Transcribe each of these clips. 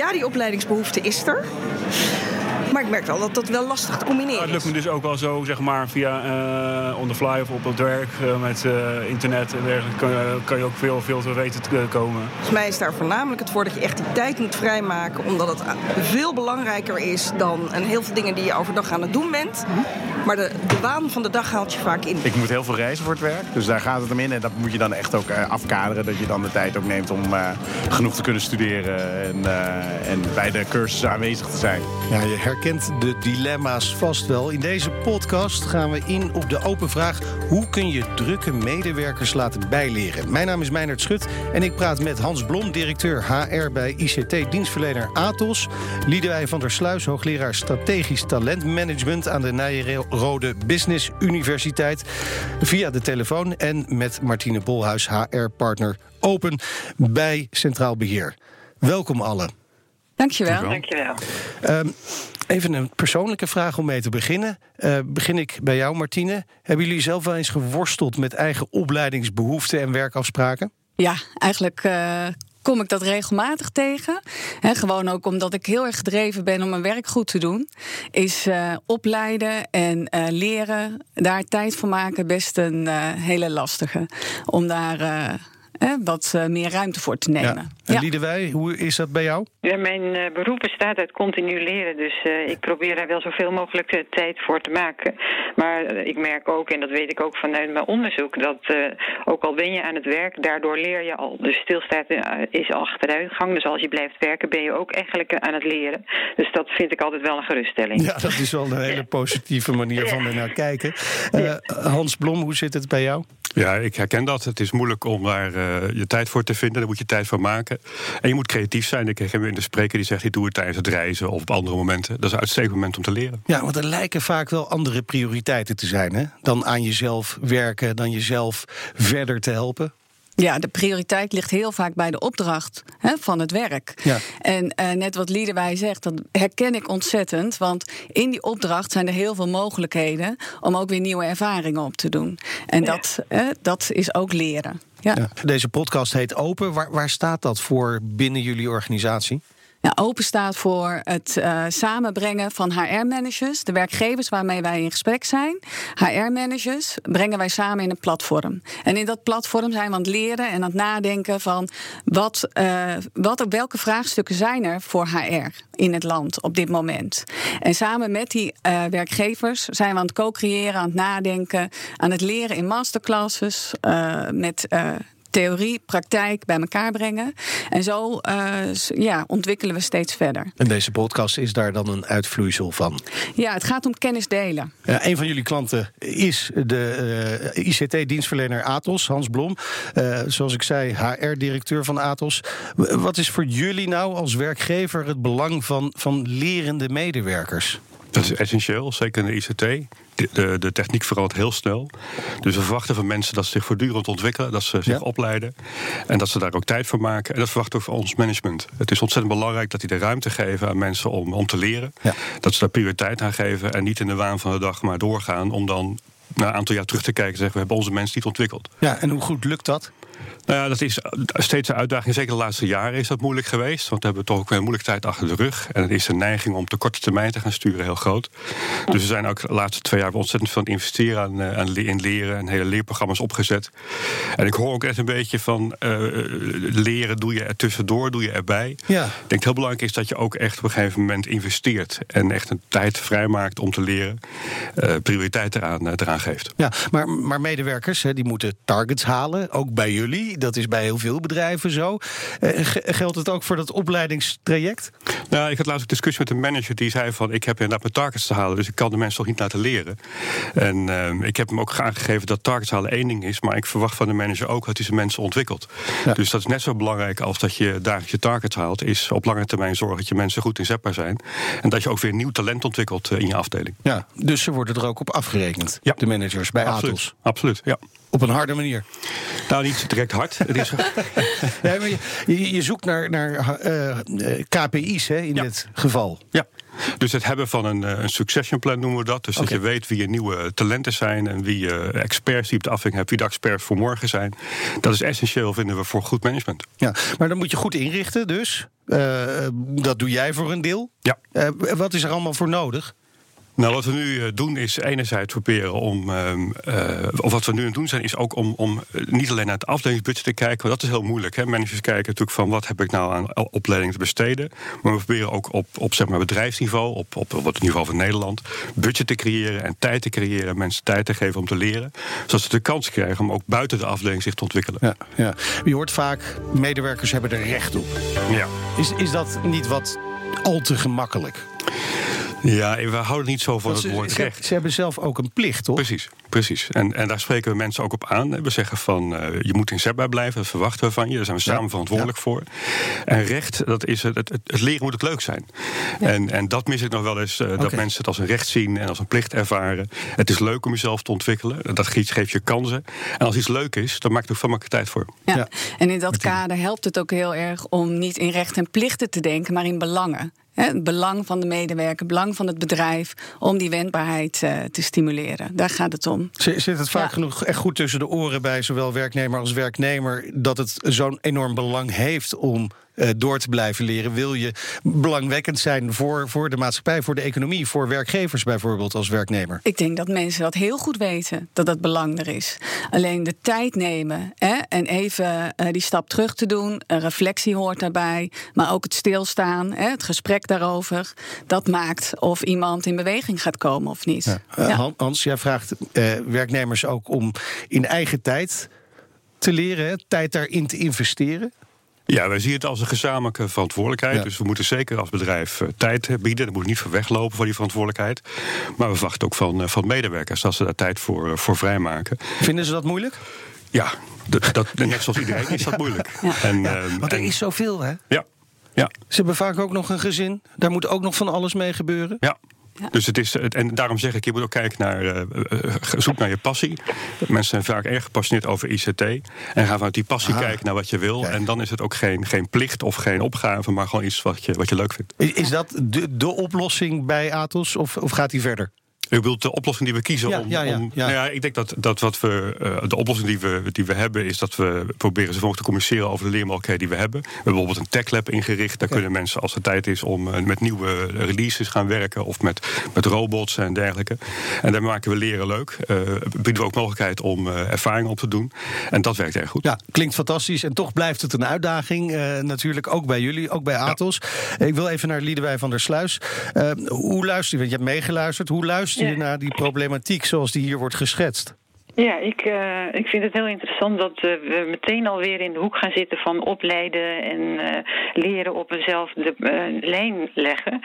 ja, die opleidingsbehoefte is er. Maar ik merk wel dat dat wel lastig te combineren Het is. lukt me dus ook wel zo, zeg maar, via eh on the fly of op het werk eh, met eh, internet en dergelijke. Kan, je- kan je ook veel, veel te weten te komen. Volgens mij is daar voornamelijk het voor dat je echt die tijd moet vrijmaken. Omdat het veel belangrijker is dan en heel veel dingen die je overdag aan het doen bent. Maar de, de waan van de dag haalt je vaak in. Ik moet heel veel reizen voor het werk, dus daar gaat het om in. En dat moet je dan echt ook eh, afkaderen. Dat je dan de tijd ook neemt om eh, genoeg te kunnen studeren en, eh, en bij de cursussen aanwezig te zijn. Ja, je herkent de dilemma's vast wel. In deze podcast gaan we in op de open vraag... hoe kun je drukke medewerkers laten bijleren? Mijn naam is Meijnerd Schut en ik praat met Hans Blom... directeur HR bij ICT-dienstverlener Atos... Liedewij van der Sluis, hoogleraar strategisch talentmanagement... aan de Nijrode Business Universiteit via de telefoon... en met Martine Bolhuis, HR-partner Open bij Centraal Beheer. Welkom allen. Dankjewel. Dankjewel. Ehm, even een persoonlijke vraag om mee te beginnen. Eh, begin ik bij jou, Martine. Hebben jullie zelf wel eens geworsteld met eigen opleidingsbehoeften en werkafspraken? Ja, eigenlijk eh, kom ik dat regelmatig tegen. Gewoon ook omdat ik heel erg gedreven ben om mijn werk goed te doen. Is eh, opleiden en eh, leren, daar tijd voor maken, best een eh, hele lastige. Om daar eh, hè, wat eh, meer ruimte voor te nemen. En Ja. Liedewij, hoe is dat bij jou? Ja, mijn eh, beroep bestaat uit continu leren, dus eh, ik probeer daar wel zoveel mogelijk tijd voor te maken. Maar ik merk ook, en dat weet ik ook vanuit mijn onderzoek, dat eh, ook al ben je aan het werk, daardoor leer je al. Dus stilstaat is achteruitgang, dus als je blijft werken ben je ook eigenlijk aan het leren. Dus dat vind ik altijd wel een geruststelling. Ja, dat is wel een hele positieve manier van er naar kijken. Eh, Hans Blom, hoe zit het bij jou? Ja, ik herken dat. Het is moeilijk om daar je tijd voor te vinden. Daar moet je tijd voor maken. En je moet creatief zijn. Ik heb in de spreker die zegt: ik doe het tijdens het reizen of op andere momenten. Dat is een uitstekend moment om te leren. Ja, want er lijken vaak wel andere prioriteiten te zijn. Hè? Dan aan jezelf werken, dan jezelf verder te helpen. Ja, de prioriteit ligt heel vaak bij de opdracht hè, van het werk. Ja. En eh, net wat Liedewij zegt, dat herken ik ontzettend. Want in die opdracht zijn er heel veel mogelijkheden om ook weer nieuwe ervaringen op te doen. En dat, dat is ook leren. Ja. Ja. Deze podcast heet Open. Waar, waar staat dat voor binnen jullie organisatie? Open staat voor het eh, samenbrengen van HR-managers, de werkgevers waarmee wij in gesprek zijn. HR-managers brengen wij samen in een platform. En in dat platform zijn we aan het leren en aan het nadenken van wat, eh, wat, welke vraagstukken zijn er voor HR in het land op dit moment. En samen met die eh, werkgevers zijn we aan het co-creëren, aan het nadenken, aan het leren in masterclasses met. Theorie, praktijk bij elkaar brengen. En zo eh, ja, ontwikkelen we steeds verder. En deze podcast is daar dan een uitvloeisel van. Ja, het gaat om kennis delen. Ja, een van jullie klanten is de eh, ICT-dienstverlener Atos, Hans Blom. Eh, zoals ik zei, HR-directeur van Atos. Wat is voor jullie nou als werkgever het belang van, van lerende medewerkers? Dat is essentieel, zeker in de ICT. De, de, de techniek verandert heel snel. Dus we verwachten van mensen dat ze zich voortdurend ontwikkelen, dat ze zich Ja. opleiden en dat ze daar ook tijd voor maken. En dat verwachten we van ons management. Het is ontzettend belangrijk dat die de ruimte geven aan mensen om, om te leren. Ja. Dat ze daar prioriteit aan geven en niet in de waan van de dag maar doorgaan om dan na een aantal jaar terug te kijken en zeggen: we hebben onze mensen niet ontwikkeld. Ja, en hoe goed lukt dat? Nou ja, dat is steeds een uitdaging. Zeker de laatste jaren is dat moeilijk geweest. Want we hebben toch ook weer een moeilijke tijd achter de rug. En dan is de neiging om te korte termijn te gaan sturen heel groot. Dus we zijn ook de laatste twee jaar ontzettend veel aan het investeren aan, eh, aan in leren. En hele leerprogramma's opgezet. En ik hoor ook echt een beetje van eh, leren doe je er tussendoor, doe je erbij. Ja. Ik denk heel belangrijk is dat je ook echt op een gegeven moment investeert. En echt een tijd vrijmaakt om te leren. eh, prioriteit eraan, eh, eraan geeft. Ja, maar, maar medewerkers hè, die moeten targets halen, ook bij jullie. Dat is bij heel veel bedrijven zo. Eh, ge- geldt het ook voor dat opleidingstraject? Nou, ik had laatst een discussie met een manager die zei van... ik heb inderdaad mijn targets te halen, dus ik kan de mensen toch niet laten leren. En ehm, ik heb hem ook aangegeven dat targets halen één ding is... maar ik verwacht van de manager ook dat hij zijn mensen ontwikkelt. Ja. Dus dat is net zo belangrijk als dat je dagelijks je targets haalt... is op lange termijn zorgen dat je mensen goed inzetbaar zijn... en dat je ook weer nieuw talent ontwikkelt eh, in je afdeling. Ja, dus ze worden er ook op afgerekend, Ja. de managers bij Absoluut, Atos. absoluut, ja. Op een harde manier. Nou, niet direct hard. Het is, Ja, maar je, je, zoekt naar, naar eh, eh, KPI's hè, in Ja. dit geval. ja. Dus het hebben van een, een succession plan noemen we dat. Dus dat je weet wie je nieuwe talenten zijn en wie je experts die op de hebt, wie de experts voor morgen zijn. Dat is essentieel, vinden we, voor goed management. Ja, maar dan moet je goed inrichten, dus. dat doe jij voor een deel. Ja. wat is er allemaal voor nodig? Nou, wat we nu eh, doen is enerzijds proberen om. Ehm, eh, of wat we nu aan het doen zijn, is ook om, om eh, niet alleen naar het afdelingsbudget te kijken. Want dat is heel moeilijk. Hè? Managers kijken natuurlijk van wat heb ik nou aan opleiding te besteden. Maar we proberen ook op, op zeg maar, bedrijfsniveau, op, op, op het niveau van Nederland, budget te creëren en tijd te creëren. Mensen tijd te geven om te leren. Zodat ze de kans krijgen om ook buiten de afdeling zich te ontwikkelen. Ja, ja. Je hoort vaak, medewerkers hebben er recht op. Ja. Is, is dat niet wat al te gemakkelijk? Ja, we houden niet zo van het woord recht. Ze hebben zelf ook een plicht, toch? Precies, precies. En, en daar spreken we mensen ook op aan. We zeggen van, uh, je moet inzetbaar blijven, dat verwachten we van je. Daar zijn we samen verantwoordelijk voor. En recht, dat is het, het, het, leren moet het leuk zijn. En, en dat mis ik nog wel eens, uh, dat mensen het als een recht zien en als een plicht ervaren. Het is leuk om jezelf te ontwikkelen. Dat geeft je kansen. En als iets leuk is, dan maakt er van makkelijk tijd voor. Ja. En in dat kader helpt het ook heel erg om niet in recht en plichten te denken, maar in belangen het belang van de medewerker, het belang van het bedrijf om die wendbaarheid uh, te stimuleren. Daar gaat het om. Zit het vaak genoeg echt goed tussen de oren bij zowel werknemer als werknemer dat het zo'n enorm belang heeft om door te blijven leren? Wil je belangwekkend zijn voor, voor de maatschappij, voor de economie, voor werkgevers bijvoorbeeld als werknemer? Ik denk dat mensen dat heel goed weten, dat dat belang er is. Alleen de tijd nemen hè, en even uh, die stap terug te doen, een reflectie hoort daarbij, maar ook het stilstaan, hè, het gesprek daarover, dat maakt of iemand in beweging gaat komen of niet. Ja. Uh, ja. Hans, jij vraagt werknemers ook om in eigen tijd te leren, tijd daarin te investeren. Ja, wij zien het als een gezamenlijke verantwoordelijkheid. Dus we moeten zeker als bedrijf uh, tijd bieden. Er moet niet voor weglopen voor die verantwoordelijkheid. Maar we verwachten ook van, uh, van medewerkers dat ze daar tijd voor, voor vrijmaken. Vinden ze dat moeilijk? Ja, dat, net zoals iedereen is dat moeilijk. Ja. En, ja, want er en, is zoveel, hè? Ja. ja. Ze hebben vaak ook nog een gezin. Daar moet ook nog van alles mee gebeuren. Ja. Dus het is, en daarom zeg ik, je moet ook kijken naar, uh, zoek naar je passie. Mensen zijn vaak erg gepassioneerd over ICT. En gaan vanuit die passie kijken naar wat je wil. Kijk. En dan is het ook geen, geen plicht of geen opgave, maar gewoon iets wat je, wat je leuk vindt. Is dat de, de oplossing bij Atos of, of gaat die verder? U bedoelt de oplossing die we kiezen ja, om. Ja, ja, om nou ja, ik denk dat, dat wat we. Uh, de oplossing die we, die we hebben, is dat we proberen zoveel te communiceren over de leermogelijkheden die we hebben. We hebben bijvoorbeeld een tech lab ingericht. Daar kunnen mensen, als het tijd is, om uh, met nieuwe releases gaan werken. Of met, met robots en dergelijke. En daar maken we leren leuk. Uh, bieden we ook mogelijkheid om ervaring op te doen. En dat werkt erg goed. Ja, klinkt fantastisch. En toch blijft het een uitdaging. natuurlijk ook bij jullie, ook bij Atos. Ik wil even naar Liedewij van der Sluis. hoe luister je? Want je hebt meegeluisterd. Hoe luister je naar die problematiek zoals die hier wordt geschetst? Ja, ik, uh, ik vind het heel interessant dat uh, we meteen alweer in de hoek gaan zitten van opleiden en uh, leren op eenzelfde lijn leggen.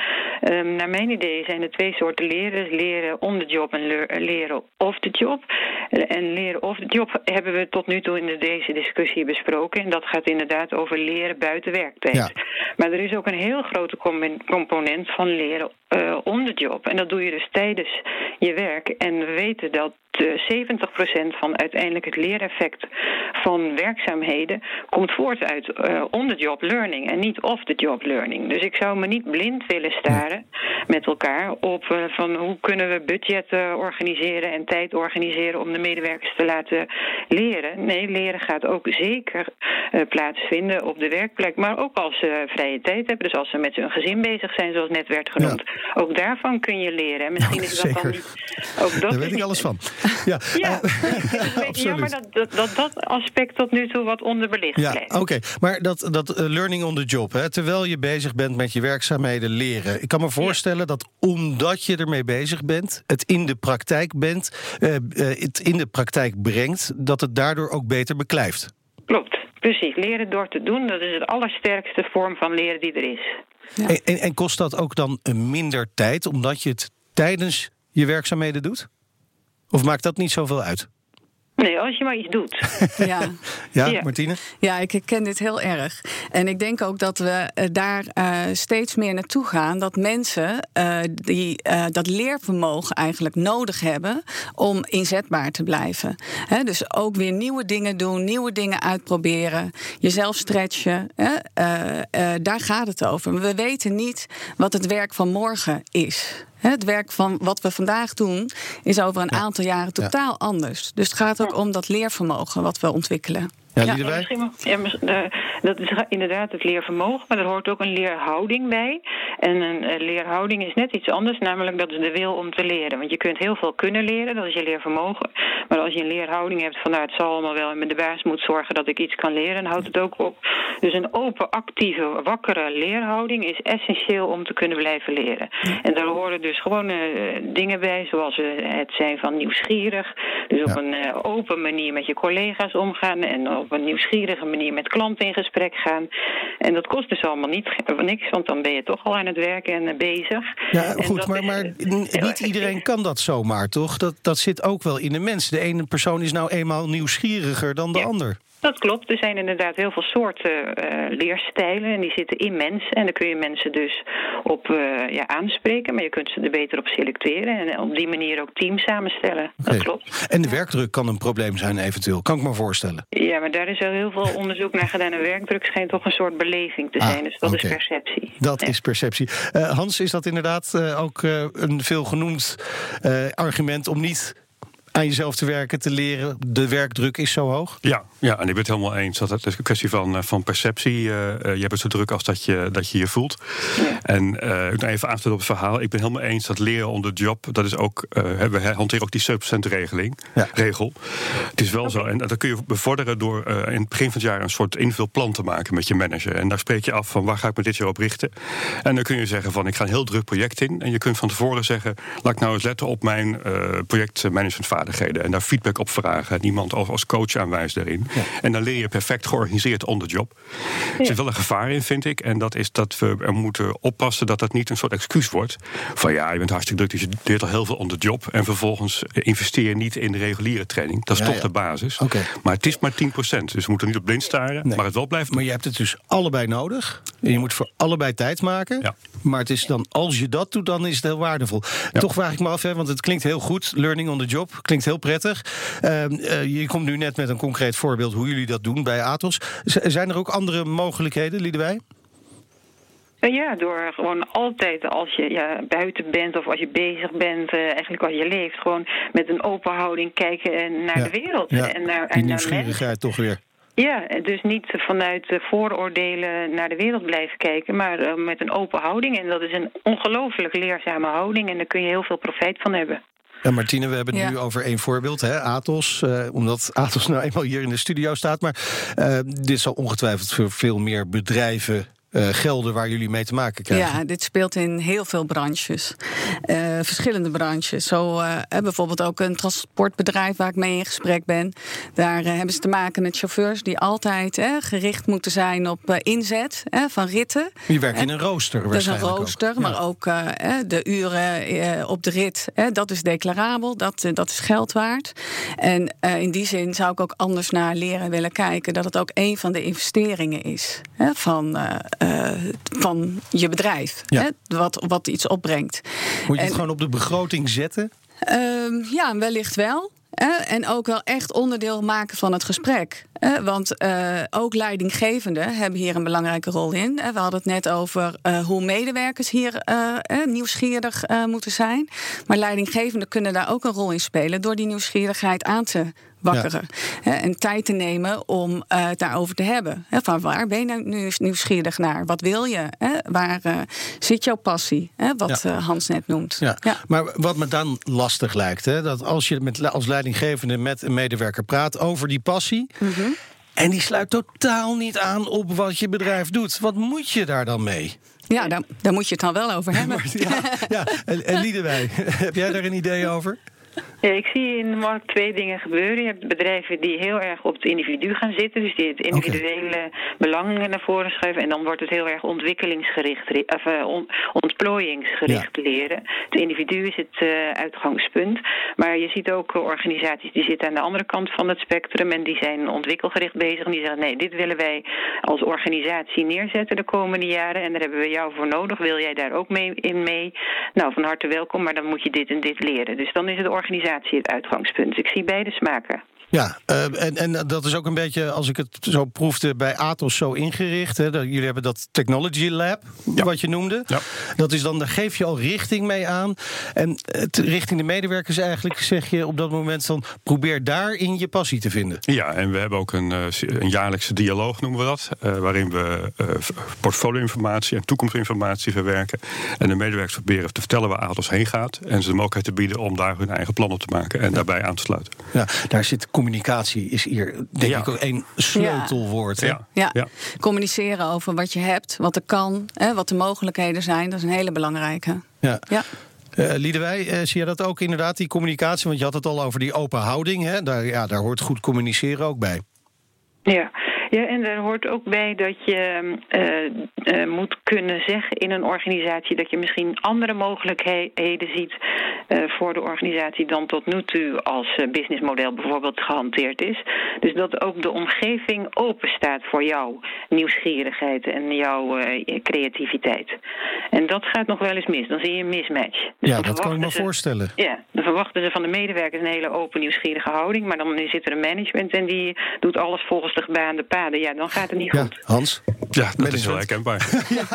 Um, naar mijn idee zijn er twee soorten leren. Leren on the job en le leren off the job. En leren off the job hebben we tot nu toe in deze discussie besproken. En dat gaat inderdaad over leren buiten werktijd. Ja. Maar er is ook een heel grote component van leren on the job. En dat doe je dus tijdens je werk. En we weten dat 70% van uiteindelijk het leereffect van werkzaamheden komt voort uit uh, on-the-job learning en niet off-the-job learning. Dus ik zou me niet blind willen staren met elkaar op uh, van hoe kunnen we budgetten organiseren en tijd organiseren om de medewerkers te laten leren. Nee, leren gaat ook zeker uh, plaatsvinden op de werkplek, maar ook als ze vrije tijd hebben. Dus als ze met hun gezin bezig zijn, zoals net werd genoemd. Ja. Ook daarvan kun je leren. En misschien nou, is dat zeker. dan niet. Ook dat Daar weet ik alles van. Ja, ja. Uh, jammer dat dat, dat dat aspect tot nu toe wat onderbelicht ja. Oké, okay. maar dat, dat uh, learning on the job, hè, terwijl je bezig bent met je werkzaamheden leren. Ik kan me voorstellen ja. dat omdat je ermee bezig bent, het in de praktijk bent, uh, het in de praktijk brengt, dat het daardoor ook beter beklijft. Klopt, precies. Leren door te doen, dat is het allersterkste vorm van leren die er is. Ja. En, en, en kost dat ook dan minder tijd, omdat je het tijdens je werkzaamheden doet? Of maakt dat niet zoveel uit? Nee, als je maar iets doet. Ja. Ja, Ja. Martine? Ja, ik herken dit heel erg. En ik denk ook dat we eh, daar eh, steeds meer naartoe gaan. Dat mensen eh, die eh, dat leervermogen eigenlijk nodig hebben om inzetbaar te blijven. Hè, dus ook weer nieuwe dingen doen, nieuwe dingen uitproberen, jezelf stretchen. Hè, eh, eh, daar gaat het over. We weten niet wat het werk van morgen is. Het werk van wat we vandaag doen is over een aantal jaren totaal anders. Dus het gaat ook om dat leervermogen wat we ontwikkelen. Ja, Ja. Misschien ja, dat is inderdaad het leervermogen, maar er hoort ook een leerhouding bij. En een eh, leerhouding is net iets anders, namelijk dat is de wil om te leren. Want je kunt heel veel kunnen leren, dat is je leervermogen. Maar als je een leerhouding hebt van nou, het zal allemaal wel en de baas moet zorgen dat ik iets kan leren, dan houdt het ook op. Dus een open, actieve, wakkere leerhouding is essentieel om te kunnen blijven leren. En daar horen dus gewoon eh, dingen bij, zoals eh, het zijn van nieuwsgierig. Dus op een open manier met je collega's omgaan en op een nieuwsgierige manier met klanten in gesprek gaan. En dat kost dus allemaal niet, niks, want dan ben je toch al aan het werken en eh, bezig. Ja, goed, maar, is, maar eh, niet iedereen kan dat zomaar, toch? Dat, dat zit ook wel in de mens. De ene persoon is nou eenmaal nieuwsgieriger dan de Ja. ander. Dat klopt. Er zijn inderdaad heel veel soorten eh, leerstijlen en die zitten in mensen. En daar kun je mensen dus op eh, ja, aanspreken, maar je kunt ze er beter op selecteren en op die manier ook teams samenstellen. Dat klopt. En de werkdruk kan een probleem zijn eventueel, kan ik me voorstellen. Ja, maar daar is al heel veel onderzoek naar gedaan. En werkdruk schijnt toch een soort beleving te Ah, zijn. Dus dat is perceptie. Dat Ja. is perceptie. Eh, Hans, is dat inderdaad ook een veel genoemd argument om niet aan jezelf te werken, te leren? De werkdruk is zo hoog? Ja, ja, en ik ben het helemaal eens. Dat het is een kwestie van, eh, van perceptie. Eh, eh, je hebt het zo druk als dat je, dat je je voelt. En eh, ik even aansluiten op het verhaal. Ik ben helemaal eens dat leren on the job, dat is ook, eh, we hanteren ook die 7% regeling, Ja. regel. Het is wel zo. En dat kun je bevorderen door eh, in het begin van het jaar een soort invulplan te maken met je manager. En daar spreek je af van waar ga ik me dit jaar op richten. En dan kun je zeggen van ik ga een heel druk project in. En je kunt van tevoren zeggen, laat ik nou eens letten op mijn eh En daar feedback op vragen. En iemand als als coach aanwijst daarin. En dan leer je perfect georganiseerd on the job. Er zit wel een gevaar in, vind ik. En dat is dat we er moeten oppassen dat dat niet een soort excuus wordt. Van ja, je bent hartstikke druk, dus je leert al heel veel on the job. En vervolgens eh, investeer je niet in de reguliere training. Dat is Ja, toch de basis. Oké. Maar het is maar 10%. Dus we moeten niet op blind staren. Nee. Maar het wel blijft doen. Maar je hebt het dus allebei nodig. En je moet voor allebei tijd maken. Ja. Maar het is dan, als je dat doet, dan is het heel waardevol. Toch vraag ik me af, hè, want het klinkt heel goed. Learning on the job klinkt heel prettig. Ehm, eh, je komt nu net met een concreet voorbeeld hoe jullie dat doen bij Atos. Z- zijn er ook andere mogelijkheden, Liedewij? Eh, Ja, door gewoon altijd als je ja, buiten bent of als je bezig bent, eh, eigenlijk als je leeft, gewoon met een open houding kijken naar Ja. de wereld Ja, en naar, Die en nieuwsgierigheid toch weer. Ja, dus niet vanuit vooroordelen naar de wereld blijven kijken, maar met een open houding. En dat is een ongelooflijk leerzame houding en daar kun je heel veel profijt van hebben. En Martine, we hebben het Ja. nu over één voorbeeld, hè, Atos. eh, omdat Atos nou eenmaal hier in de studio staat. Maar eh, dit zal ongetwijfeld voor veel meer bedrijven eh, gelden waar jullie mee te maken krijgen. Ja, dit speelt in heel veel branches. Eh, verschillende branches. Zo eh, bijvoorbeeld ook een transportbedrijf waar ik mee in gesprek ben. Daar hebben ze te maken met chauffeurs die altijd gericht moeten zijn op inzet van ritten. Je werkt in een rooster Dat is een waarschijnlijk ook. rooster, maar ook de uren op de rit. dat is declarabel, dat, dat is geld waard. En in die zin zou ik ook anders naar leren willen kijken. Dat het ook een van de investeringen is van, eh, van je bedrijf. Ja. Hè, wat, wat iets opbrengt. Moet je het gewoon op de begroting zetten? Ehm, ja, wellicht wel. en ook wel echt onderdeel maken van het gesprek. want eh, ook leidinggevenden hebben hier een belangrijke rol in. we hadden het net over eh, hoe medewerkers hier nieuwsgierig moeten zijn. Maar leidinggevenden kunnen daar ook een rol in spelen door die nieuwsgierigheid aan te wakkeren. En tijd te nemen om eh, het daarover te hebben. Van waar ben je nou nu nieuwsgierig naar? Wat wil je? Waar eh, zit jouw passie? Wat Ja. eh, Hans net noemt. Ja. Ja. Maar wat me dan lastig lijkt, hè, dat als je met, als leidinggevende met een medewerker praat over die passie. Mhm. En die sluit totaal niet aan op wat je bedrijf doet. Wat moet je daar dan mee? Ja, daar, daar moet je het dan wel over hebben. Ja, ja. En, en Liedewij, heb jij daar een idee over? Ik zie in de markt twee dingen gebeuren. Je hebt bedrijven die heel erg op het individu gaan zitten, dus die het individuele belang naar voren schuiven. En dan wordt het heel erg ontwikkelingsgericht, of uh, ontplooiingsgericht leren. Het individu is het uh, uitgangspunt. Maar je ziet ook organisaties die zitten aan de andere kant van het spectrum en die zijn ontwikkelgericht bezig. En die zeggen: nee, dit willen wij als organisatie neerzetten de komende jaren. En daar hebben we jou voor nodig. Wil jij daar ook mee in mee? Nou, van harte welkom, maar dan moet je dit en dit leren. Dus dan is het organisatie het uitgangspunt. Ik zie beide smaken. Ja, uh, en, en dat is ook een beetje, als ik het zo proefde, bij Atos zo ingericht. Hè. Jullie hebben dat Technology Lab, ja. wat je noemde. Ja. Dat is dan, daar geef je al richting mee aan. En het, richting de medewerkers eigenlijk zeg je op dat moment dan... probeer daarin je passie te vinden. Ja, en we hebben ook een, een jaarlijkse dialoog, noemen we dat. Uh, waarin we uh, portfolio-informatie en toekomstinformatie verwerken. En de medewerkers proberen te vertellen waar Atos heen gaat. En ze de mogelijkheid te bieden om daar hun eigen plannen te maken. En daarbij aan te sluiten. Ja, daar zit communicatie is hier denk ik ook één sleutelwoord. Ja. Ja. ja. communiceren over wat je hebt, wat er kan, hè, wat de mogelijkheden zijn, dat is een hele belangrijke. Ja. ja. Uh, Liedewij, uh, zie je dat ook inderdaad, die communicatie? Want je had het al over die open houding. Hè? Daar, ja, daar hoort goed communiceren ook bij. Ja, ja, en er hoort ook bij dat je uh, uh, moet kunnen zeggen in een organisatie dat je misschien andere mogelijkheden ziet uh, voor de organisatie dan tot nu toe als businessmodel bijvoorbeeld gehanteerd is. Dus dat ook de omgeving open staat voor jouw nieuwsgierigheid en jouw creativiteit. En dat gaat nog wel eens mis. Dan zie je een mismatch. Dus ja, dat kan ik me ze, voorstellen. Ja, dan verwachten ze van de medewerkers een hele open, nieuwsgierige houding. Maar dan zit er een management en die doet alles volgens de gebaande paden ja, dan gaat het niet ja, goed. Hans? Ja, dat is wel herkenbaar. ja,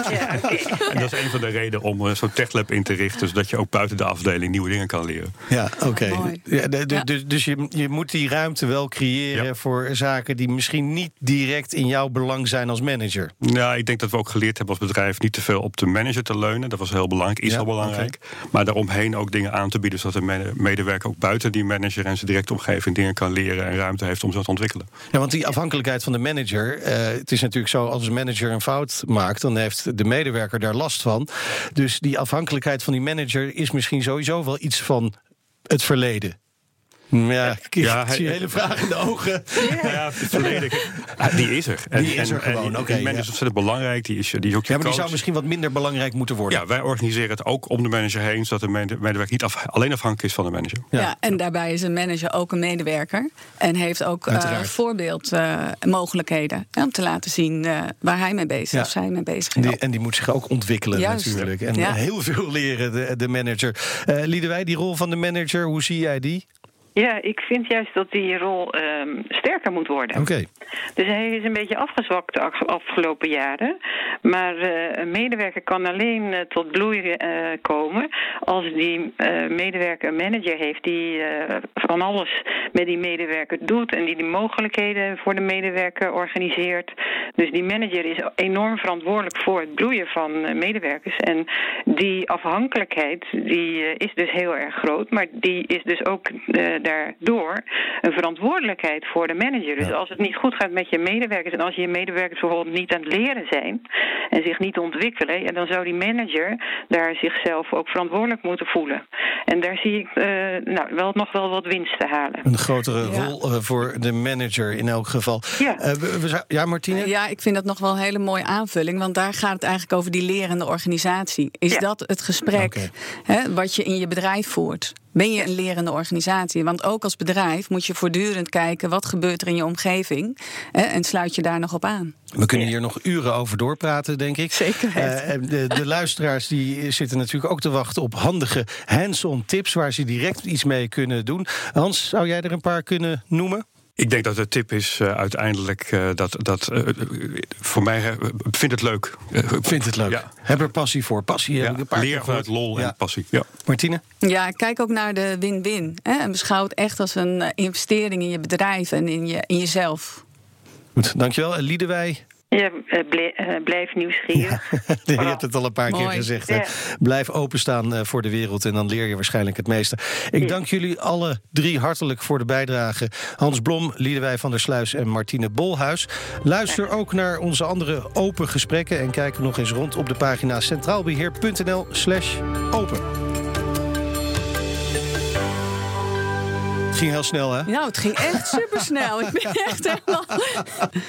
En dat is een van de redenen om uh, zo'n techlab in te richten... zodat je ook buiten de afdeling nieuwe dingen kan leren. Ja, oké. Ja, dus, dus je, je moet die ruimte wel creëren voor zaken... die misschien niet direct in jouw belang zijn als manager. Nou, ik denk dat we ook geleerd hebben als bedrijf... niet te veel op de manager te leunen. Dat was heel belangrijk, is heel belangrijk. Maar daaromheen ook dingen aan te bieden... zodat de medewerker ook buiten die manager en zijn directe omgeving... dingen kan leren en ruimte heeft om zo te ontwikkelen. Ja, want die afhankelijkheid van de manager manager. Uh, het is natuurlijk zo, als een manager een fout maakt, dan heeft de medewerker daar last van. Dus die afhankelijkheid van die manager is misschien sowieso wel iets van het verleden. Ja, ik ja, zie hele vraag in de ogen. Ja, het verleden, die is er. En, die is er gewoon, oké. die manager is ontzettend belangrijk. Die is, die is ook ja, maar die zou misschien wat minder belangrijk moeten worden. Ja, wij organiseren het ook om de manager heen... zodat de medewerker niet af, alleen afhankelijk is van de manager. Ja. en daarbij is een manager ook een medewerker. En heeft ook uh, voorbeeldmogelijkheden. Uh, om te laten zien uh, waar hij mee bezig is. Of zij mee bezig is. Die, en die moet zich ook ontwikkelen natuurlijk. En heel veel leren, de, de manager. Uh, Liedewij, die rol van de manager, hoe zie jij die? Ja, ik vind juist dat die rol um, sterker moet worden. Oké. Dus hij is een beetje afgezwakt de afgelopen jaren. Maar uh, een medewerker kan alleen uh, tot bloei uh, komen als die medewerker een manager heeft die van alles met die medewerker doet en die de mogelijkheden voor de medewerker organiseert. Dus die manager is enorm verantwoordelijk voor het bloeien van medewerkers. En die afhankelijkheid die is dus heel erg groot, maar die is dus ook daardoor een verantwoordelijkheid voor de manager. Dus als het niet goed gaat met je medewerkers en als je medewerkers bijvoorbeeld niet aan het leren zijn en zich niet ontwikkelen, ja, dan zou die manager daar zichzelf ook verantwoordelijk moeten voelen. En daar zie ik uh, nou, wel, nog wel wat winst te halen. Een grotere rol uh, voor de manager in elk geval. Ja, uh, we, we, ja Martine? ja, ik vind dat nog wel een hele mooie aanvulling, want daar gaat het eigenlijk over die lerende organisatie. Is ja. dat het gesprek okay. hè, wat je in je bedrijf voert? Ben je een lerende organisatie? Want ook als bedrijf moet je voortdurend kijken wat gebeurt er in je omgeving hè, en sluit je daar nog op aan. We kunnen hier nog uren over doorpraten, denk ik. Zeker. Uh, de, de, luisteraars die zitten natuurlijk ook te wachten op handige hands-on tips waar ze direct iets mee kunnen doen. Hans, zou jij er een paar kunnen noemen? Ik denk dat de tip is uh, uiteindelijk uh, dat, dat uh, voor mij vind het leuk. vind het leuk. Ja. Heb er passie voor. Passie ja. Leer vanuit lol ja. en passie. Ja. Martine? Ja, kijk ook naar de win-win. En beschouw het echt als een investering in je bedrijf en in, je, in jezelf. Goed, dankjewel. Liedewij, ja, blijf nieuwsgierig. Ja, je hebt het al een paar Mooi. keer gezegd. Ja. Blijf openstaan voor de wereld en dan leer je waarschijnlijk het meeste. Ik ja. dank jullie alle drie hartelijk voor de bijdrage. Hans Blom, Liedewij van der Sluis en Martine Bolhuis. Luister ook naar onze andere open gesprekken... en kijk nog eens rond op de pagina centraalbeheer.nl slash open. Ging heel snel, hè? Nou, het ging echt supersnel. Ik ben echt helemaal...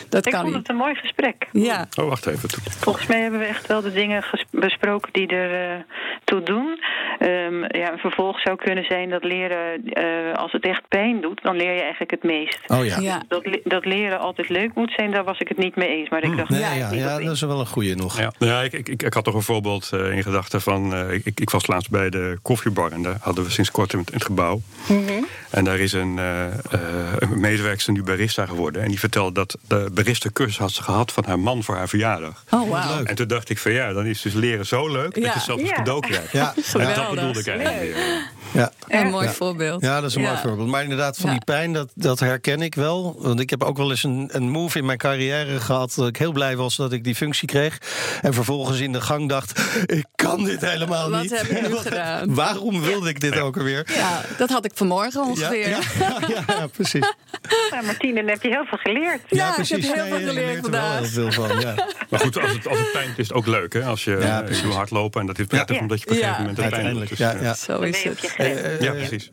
Dat Ik kan vond niet. het een mooi gesprek. Ja. Oh, wacht even. Volgens mij hebben we echt wel de dingen ges- besproken die er eh, toe doen. Ehm, ja, een vervolg zou kunnen zijn dat leren, eh, als het echt pijn doet, dan leer je eigenlijk het meest. Oh ja. Ja. Dat, dat leren altijd leuk moet zijn, daar was ik het niet mee eens. Maar ik dacht, Nee, ja, ja, dat is wel een goeie nog. Ja, ja ik, ik, ik, had toch een voorbeeld eh, in gedachten van... eh, ik, ik was laatst bij de koffiebar en daar hadden we sinds kort in het, gebouw. En daar is een, een medewerkster nu barista geworden. En die vertelde dat de barista cursus had ze gehad van haar man voor haar verjaardag. Oh, wauw. En toen dacht ik van ja, dan is dus leren zo leuk dat je zelfs een Ja. cadeau krijgt. Ja, Geweldig. dat bedoelde ik eigenlijk. ja. Een mooi voorbeeld. Ja, dat is een mooi Ja. voorbeeld. Maar inderdaad, van Ja. die pijn, dat, dat herken ik wel. Want ik heb ook wel eens een, een move in mijn carrière gehad... dat ik heel blij was dat ik die functie kreeg. En vervolgens in de gang dacht... ik kan dit helemaal Wat niet. heb ik nu gedaan? Waarom wilde ik dit ook alweer? Ja, dat had ik vanmorgen Ja, ongeveer. ja, Ja, ja, ja, precies. Ja, Martine, dan heb je heel veel geleerd. ik heb precies. heel veel je geleerd leert er wel vandaag. heel veel van, ja. Maar goed, als het, als het pijn is, is het ook leuk. Hè? Als je, Ja, eh, precies. je wil hardlopen en dat is prettig Ja. omdat je op een gegeven Ja. moment Uiteindelijk, ja, Dus, ja. Zo is het. Ja, precies.